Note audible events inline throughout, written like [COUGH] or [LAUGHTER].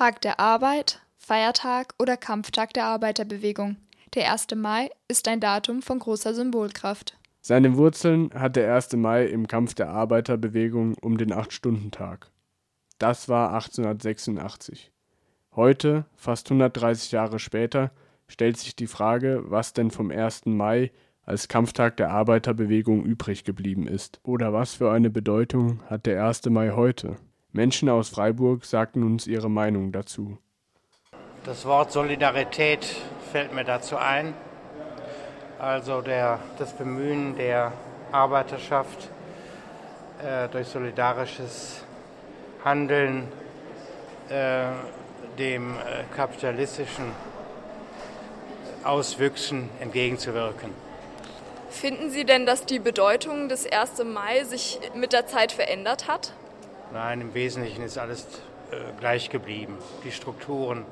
Tag der Arbeit, Feiertag oder Kampftag der Arbeiterbewegung. Der 1. Mai ist ein Datum von großer Symbolkraft. Seine Wurzeln hat der 1. Mai im Kampf der Arbeiterbewegung um den Acht-Stunden-Tag. Das war 1886. Heute, fast 130 Jahre später, stellt sich die Frage, was denn vom 1. Mai als Kampftag der Arbeiterbewegung übrig geblieben ist. Oder was für eine Bedeutung hat der 1. Mai heute? Menschen aus Freiburg sagten uns ihre Meinung dazu. Das Wort Solidarität fällt mir dazu ein. Also der, das Bemühen der Arbeiterschaft äh, durch solidarisches Handeln äh, dem äh, kapitalistischen Auswüchsen entgegenzuwirken. Finden Sie denn, dass die Bedeutung des 1. Mai sich mit der Zeit verändert hat? Nein, im Wesentlichen ist alles äh, gleich geblieben. Die Strukturen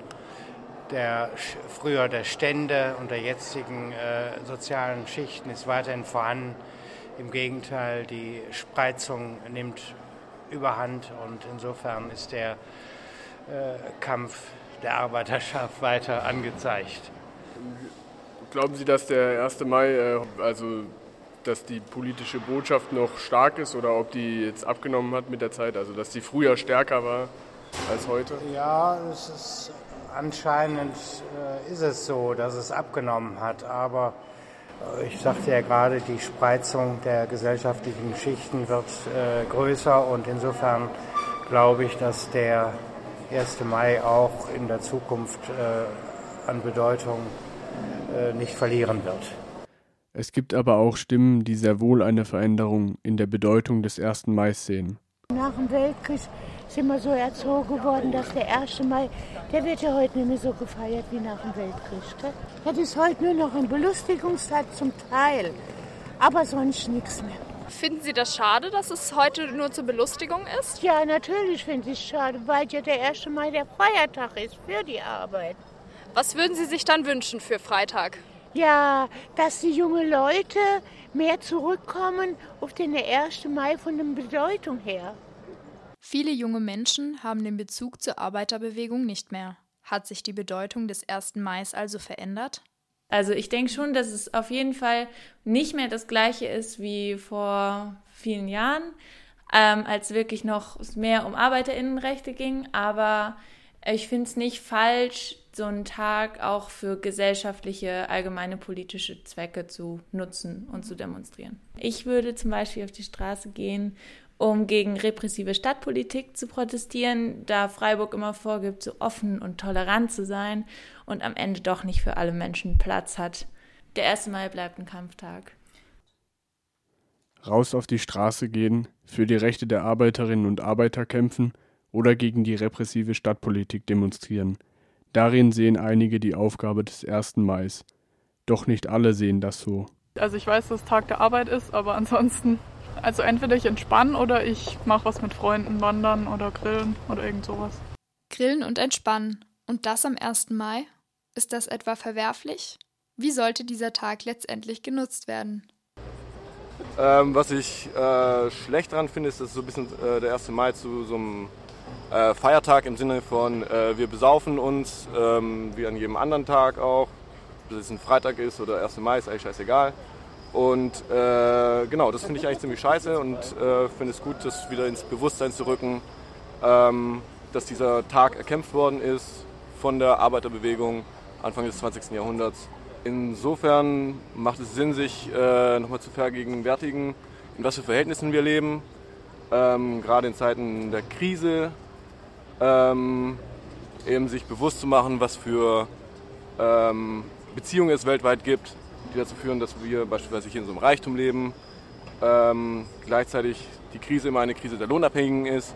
der früher der Stände und der jetzigen äh, sozialen Schichten ist weiterhin vorhanden. Im Gegenteil, die Spreizung nimmt überhand und insofern ist der äh, Kampf der Arbeiterschaft [LAUGHS] weiter angezeigt. Glauben Sie, dass der 1. Mai, also dass die politische Botschaft noch stark ist oder ob die jetzt abgenommen hat mit der Zeit, also dass die früher stärker war als heute? Ja, es ist anscheinend äh, ist es so, dass es abgenommen hat, aber äh, ich sagte ja gerade, die Spreizung der gesellschaftlichen Schichten wird äh, größer und insofern glaube ich, dass der 1. Mai auch in der Zukunft äh, an Bedeutung äh, nicht verlieren wird. Es gibt aber auch Stimmen, die sehr wohl eine Veränderung in der Bedeutung des 1. Mai sehen. Nach dem Weltkrieg sind wir so erzogen worden, dass der 1. Mai, der wird ja heute nicht mehr so gefeiert wie nach dem Weltkrieg. Das ist heute nur noch ein Belustigungstag zum Teil, aber sonst nichts mehr. Finden Sie das schade, dass es heute nur zur Belustigung ist? Ja, natürlich finde ich es schade, weil ja der 1. Mai der Feiertag ist für die Arbeit. Was würden Sie sich dann wünschen für Freitag? Ja, dass die jungen Leute mehr zurückkommen auf den 1. Mai von der Bedeutung her. Viele junge Menschen haben den Bezug zur Arbeiterbewegung nicht mehr. Hat sich die Bedeutung des 1. Mai also verändert? Also ich denke schon, dass es auf jeden Fall nicht mehr das gleiche ist wie vor vielen Jahren, ähm, als wirklich noch mehr um Arbeiterinnenrechte ging. Aber ich finde es nicht falsch, so einen Tag auch für gesellschaftliche, allgemeine politische Zwecke zu nutzen und zu demonstrieren. Ich würde zum Beispiel auf die Straße gehen um gegen repressive Stadtpolitik zu protestieren, da Freiburg immer vorgibt, so offen und tolerant zu sein und am Ende doch nicht für alle Menschen Platz hat. Der 1. Mai bleibt ein Kampftag. Raus auf die Straße gehen, für die Rechte der Arbeiterinnen und Arbeiter kämpfen oder gegen die repressive Stadtpolitik demonstrieren. Darin sehen einige die Aufgabe des 1. Mai. Doch nicht alle sehen das so. Also ich weiß, dass Tag der Arbeit ist, aber ansonsten also entweder ich entspanne oder ich mache was mit Freunden, wandern oder grillen oder irgend sowas. Grillen und entspannen. Und das am 1. Mai? Ist das etwa verwerflich? Wie sollte dieser Tag letztendlich genutzt werden? Ähm, was ich äh, schlecht daran finde, ist, dass so ein bisschen äh, der 1. Mai zu so einem äh, Feiertag im Sinne von äh, wir besaufen uns, ähm, wie an jedem anderen Tag auch. Ob es ein Freitag ist oder 1. Mai, ist eigentlich scheißegal. Und äh, genau, das finde ich eigentlich ziemlich scheiße und äh, finde es gut, das wieder ins Bewusstsein zu rücken, ähm, dass dieser Tag erkämpft worden ist von der Arbeiterbewegung Anfang des 20. Jahrhunderts. Insofern macht es Sinn, sich äh, nochmal zu vergegenwärtigen, in was für Verhältnissen wir leben, ähm, gerade in Zeiten der Krise, ähm, eben sich bewusst zu machen, was für ähm, Beziehungen es weltweit gibt, die dazu führen, dass wir beispielsweise hier in so einem Reichtum leben, ähm, gleichzeitig die Krise immer eine Krise der Lohnabhängigen ist,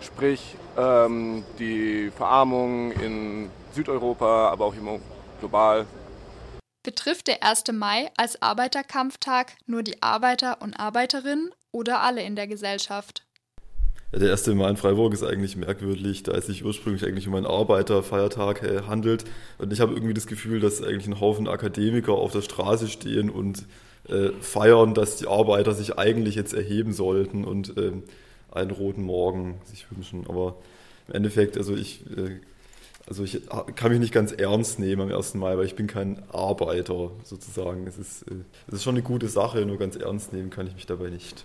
sprich ähm, die Verarmung in Südeuropa, aber auch immer global. Betrifft der 1. Mai als Arbeiterkampftag nur die Arbeiter und Arbeiterinnen oder alle in der Gesellschaft? Der 1. Mai in Freiburg ist eigentlich merkwürdig, da es sich ursprünglich eigentlich um einen Arbeiterfeiertag handelt. Und ich habe irgendwie das Gefühl, dass eigentlich ein Haufen Akademiker auf der Straße stehen und äh, feiern, dass die Arbeiter sich eigentlich jetzt erheben sollten und äh, einen roten Morgen sich wünschen. Aber im Endeffekt, also ich, äh, also ich kann mich nicht ganz ernst nehmen am 1. Mai, weil ich bin kein Arbeiter sozusagen. Es ist, äh, es ist schon eine gute Sache, nur ganz ernst nehmen kann ich mich dabei nicht.